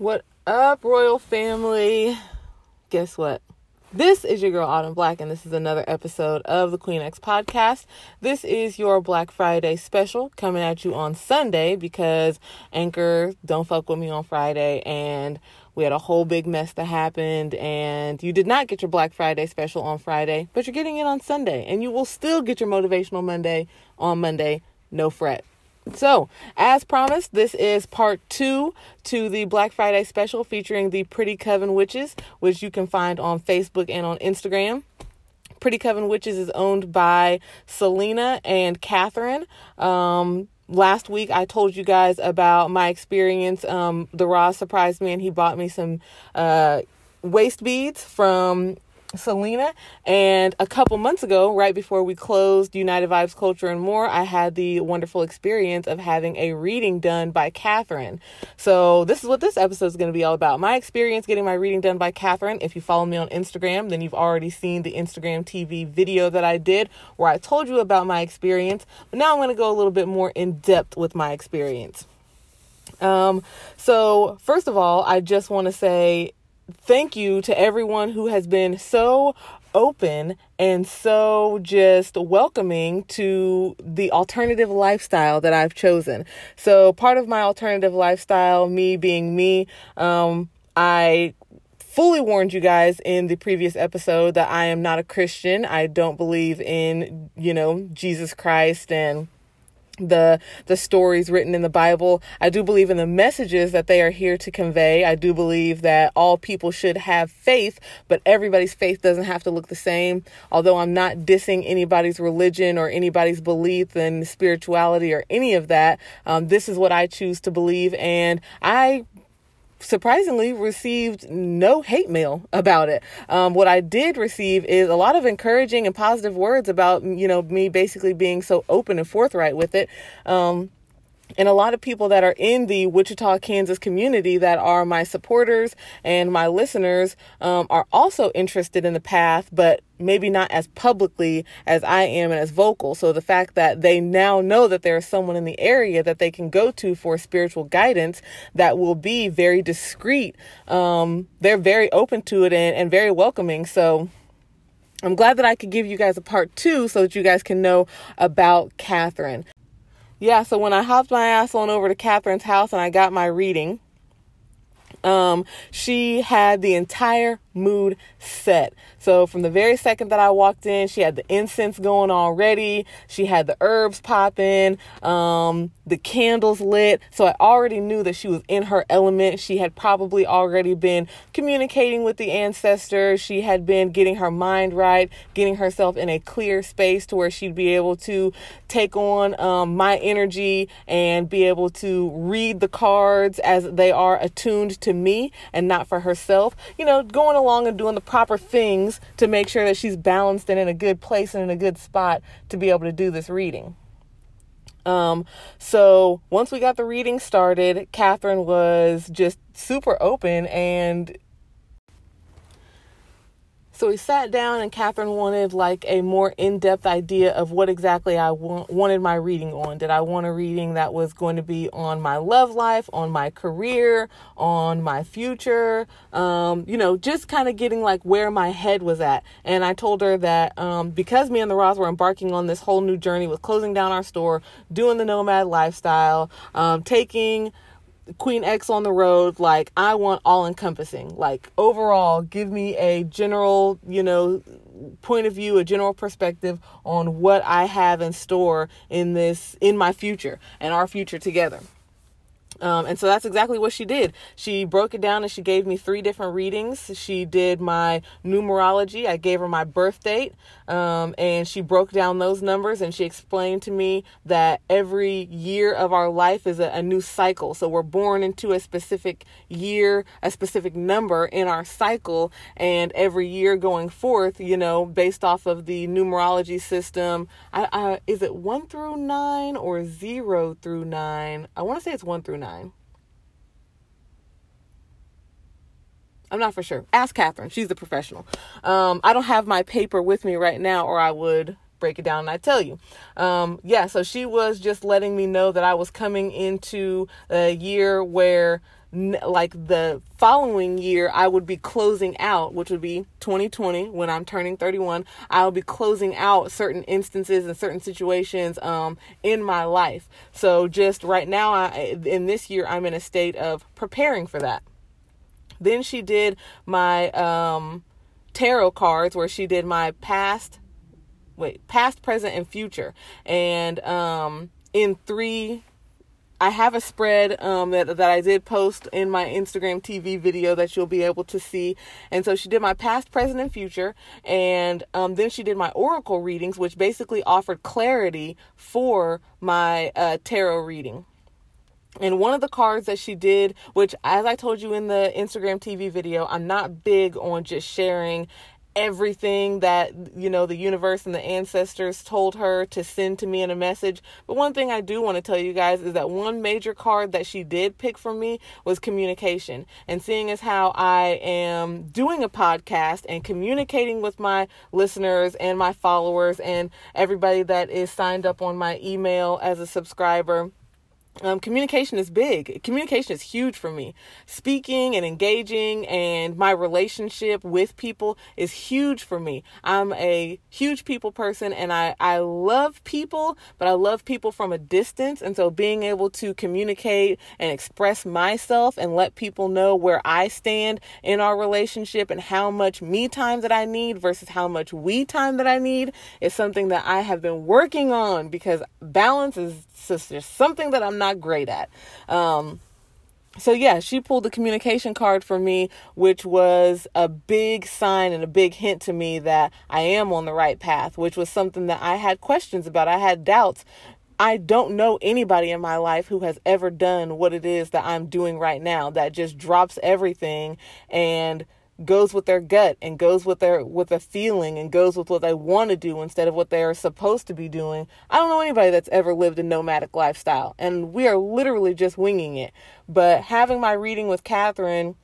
What up, royal family? Guess what? This is your girl Autumn Black, and this is another episode of the Queen X podcast. This is your Black Friday special coming at you on Sunday because Anchor don't fuck with me on Friday, and we had a whole big mess that happened, and you did not get your Black Friday special on Friday, but you're getting it on Sunday, and you will still get your Motivational Monday on Monday. No fret. So, as promised, this is part two to the Black Friday special featuring the Pretty Coven Witches, which you can find on Facebook and on Instagram. Pretty Coven Witches is owned by Selena and Catherine. Um, last week I told you guys about my experience. Um, the Ross surprised me and he bought me some uh, waist beads from Selena. And a couple months ago, right before we closed United Vibes Culture and More, I had the wonderful experience of having a reading done by Catherine. So, this is what this episode is going to be all about. My experience getting my reading done by Catherine. If you follow me on Instagram, then you've already seen the Instagram TV video that I did where I told you about my experience. But now I'm going to go a little bit more in depth with my experience. Um, so, first of all, I just want to say thank you to everyone who has been so open and so just welcoming to the alternative lifestyle that I've chosen. So, part of my alternative lifestyle, me being me, um, I fully warned you guys in the previous episode that I am not a Christian. I don't believe in, you know, Jesus Christ and the the stories written in the Bible. I do believe in the messages that they are here to convey. I do believe that all people should have faith, but everybody's faith doesn't have to look the same. Although I'm not dissing anybody's religion or anybody's belief in spirituality or any of that, um, this is what I choose to believe, and I surprisingly received no hate mail about it. Um, what I did receive is a lot of encouraging and positive words about, you know, me basically being so open and forthright with it. Um, and a lot of people that are in the Wichita, Kansas community that are my supporters and my listeners um, are also interested in the path, but maybe not as publicly as I am and as vocal. So the fact that they now know that there is someone in the area that they can go to for spiritual guidance that will be very discreet, um, they're very open to it and, and very welcoming. So I'm glad that I could give you guys a part two so that you guys can know about Catherine yeah, so when I hopped my ass on over to Catherine's house and I got my reading, um, she had the entire mood set. So from the very second that I walked in, she had the incense going already. She had the herbs popping, um, the candles lit. So I already knew that she was in her element. She had probably already been communicating with the ancestors. She had been getting her mind right, getting herself in a clear space to where she'd be able to take on um, my energy and be able to read the cards as they are attuned to me and not for herself. You know, going along and doing the proper things to make sure that she's balanced and in a good place and in a good spot to be able to do this reading. Um, so once we got the reading started, Catherine was just super open and so we sat down, and Catherine wanted like a more in depth idea of what exactly I wa- wanted my reading on. Did I want a reading that was going to be on my love life, on my career, on my future? Um, you know, just kind of getting like where my head was at. And I told her that um, because me and the Roz were embarking on this whole new journey with closing down our store, doing the nomad lifestyle, um, taking Queen X on the road, like I want all encompassing. Like overall, give me a general, you know, point of view, a general perspective on what I have in store in this in my future and our future together. Um, and so that's exactly what she did. She broke it down and she gave me three different readings. She did my numerology. I gave her my birth date. Um, and she broke down those numbers and she explained to me that every year of our life is a, a new cycle. So we're born into a specific year, a specific number in our cycle. And every year going forth, you know, based off of the numerology system, I, I, is it one through nine or zero through nine? I want to say it's one through nine. I'm not for sure. Ask Catherine. She's the professional. Um, I don't have my paper with me right now, or I would break it down and I tell you. Um, yeah, so she was just letting me know that I was coming into a year where like the following year I would be closing out, which would be 2020 when I'm turning 31. I'll be closing out certain instances and certain situations um, in my life. So just right now, I, in this year, I'm in a state of preparing for that. Then she did my um, tarot cards, where she did my past, wait, past, present, and future, and um, in three I have a spread um, that that I did post in my Instagram TV video that you'll be able to see. And so she did my past, present, and future, and um, then she did my oracle readings, which basically offered clarity for my uh, tarot reading. And one of the cards that she did, which, as I told you in the Instagram TV video, I'm not big on just sharing everything that you know the universe and the ancestors told her to send to me in a message. But one thing i do want to tell you guys is that one major card that she did pick for me was communication. And seeing as how i am doing a podcast and communicating with my listeners and my followers and everybody that is signed up on my email as a subscriber um, communication is big. Communication is huge for me. Speaking and engaging and my relationship with people is huge for me. I'm a huge people person and I, I love people, but I love people from a distance. And so being able to communicate and express myself and let people know where I stand in our relationship and how much me time that I need versus how much we time that I need is something that I have been working on because balance is just something that I'm not great at. Um, so yeah, she pulled the communication card for me, which was a big sign and a big hint to me that I am on the right path, which was something that I had questions about. I had doubts. I don't know anybody in my life who has ever done what it is that I'm doing right now that just drops everything and goes with their gut and goes with their with a feeling and goes with what they want to do instead of what they are supposed to be doing. I don't know anybody that's ever lived a nomadic lifestyle, and we are literally just winging it. But having my reading with Catherine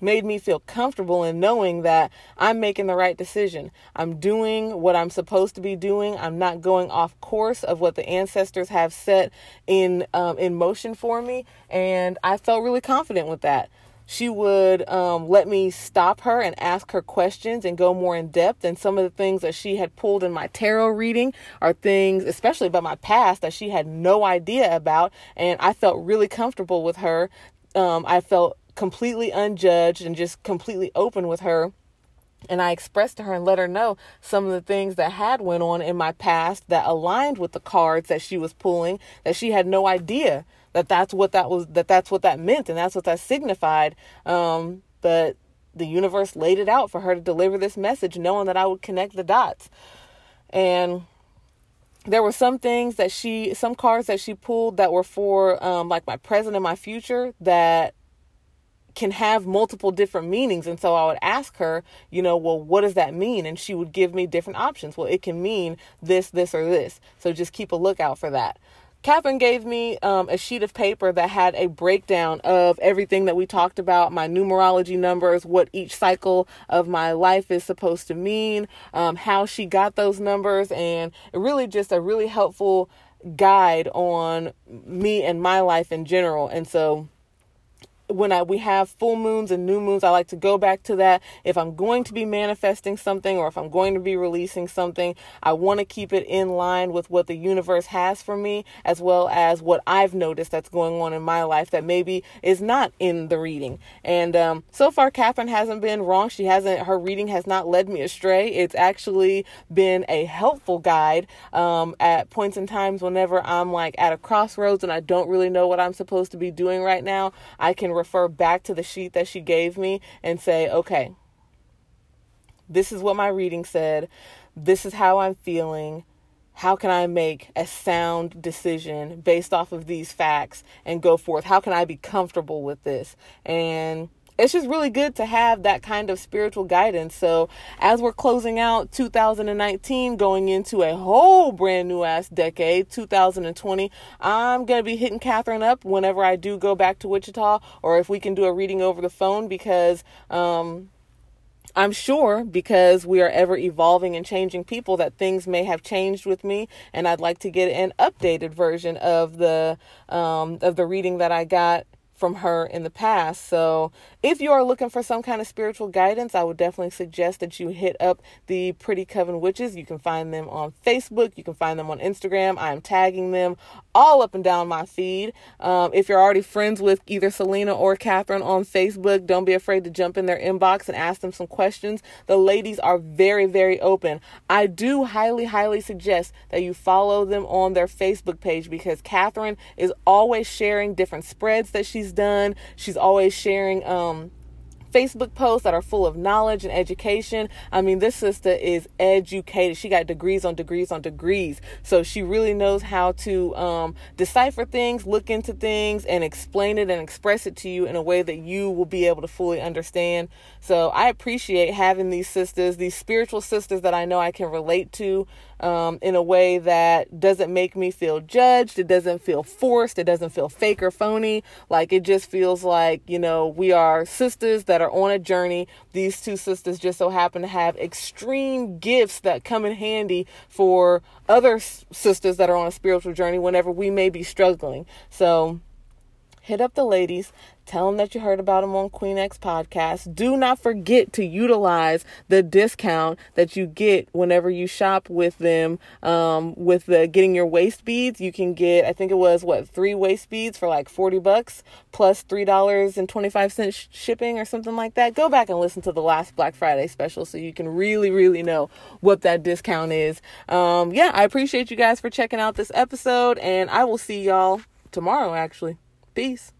made me feel comfortable in knowing that I'm making the right decision. I'm doing what I'm supposed to be doing. I'm not going off course of what the ancestors have set in um, in motion for me, and I felt really confident with that she would um, let me stop her and ask her questions and go more in depth. And some of the things that she had pulled in my tarot reading are things, especially about my past, that she had no idea about. And I felt really comfortable with her. Um, I felt completely unjudged and just completely open with her and I expressed to her and let her know some of the things that had went on in my past that aligned with the cards that she was pulling that she had no idea that that's what that was that that's what that meant and that's what that signified. Um, but the universe laid it out for her to deliver this message knowing that I would connect the dots. And there were some things that she some cards that she pulled that were for um, like my present and my future that can have multiple different meanings. And so i would ask her you know well what does that mean? And she would give me different options. Well it can mean this this or this. So just keep a lookout for that Catherine gave me um, a sheet of paper that had a breakdown of everything that we talked about my numerology numbers, what each cycle of my life is supposed to mean, um, how she got those numbers, and really just a really helpful guide on me and my life in general. And so when I we have full moons and new moons, I like to go back to that. If I'm going to be manifesting something or if I'm going to be releasing something, I want to keep it in line with what the universe has for me as well as what I've noticed that's going on in my life that maybe is not in the reading. And um, so far, Catherine hasn't been wrong. She hasn't. Her reading has not led me astray. It's actually been a helpful guide um, at points in times whenever I'm like at a crossroads and I don't really know what I'm supposed to be doing right now. I can refer back to the sheet that she gave me and say, okay, this is what my reading said. This is how I'm feeling. How can I make a sound decision based off of these facts and go forth? How can I be comfortable with this? And it's just really good to have that kind of spiritual guidance. So, as we're closing out 2019, going into a whole brand new ass decade, 2020, I'm going to be hitting Catherine up whenever I do go back to Wichita or if we can do a reading over the phone because, um, I'm sure because we are ever evolving and changing people that things may have changed with me, and I'd like to get an updated version of the um, of the reading that I got from her in the past. So, if you are looking for some kind of spiritual guidance, I would definitely suggest that you hit up the Pretty Coven Witches. You can find them on Facebook, you can find them on Instagram. I am tagging them all up and down my feed. Um, if you're already friends with either Selena or Catherine on Facebook, don't be afraid to jump in their inbox and ask them some questions. The ladies are very, very open. I do highly, highly suggest that you follow them on their Facebook page because Catherine is always sharing different spreads that she's done. She's always sharing, um, Facebook posts that are full of knowledge and education. I mean, this sister is educated. She got degrees on degrees on degrees. So she really knows how to um, decipher things, look into things, and explain it and express it to you in a way that you will be able to fully understand. So I appreciate having these sisters, these spiritual sisters that I know I can relate to um, in a way that doesn't make me feel judged. It doesn't feel forced. It doesn't feel fake or phony. Like it just feels like, you know, we are sisters that are on a journey. These two sisters just so happen to have extreme gifts that come in handy for other sisters that are on a spiritual journey whenever we may be struggling. So, hit up the ladies, tell them that you heard about them on Queen X podcast. Do not forget to utilize the discount that you get whenever you shop with them. Um, with the getting your waist beads, you can get I think it was what three waist beads for like forty bucks plus three dollars and twenty five cents shipping or something like that. Go back and listen to the last Black Friday special so you can really really know what that discount is. Um, yeah, I appreciate you guys for checking out this episode, and I will see y'all tomorrow actually. Peace.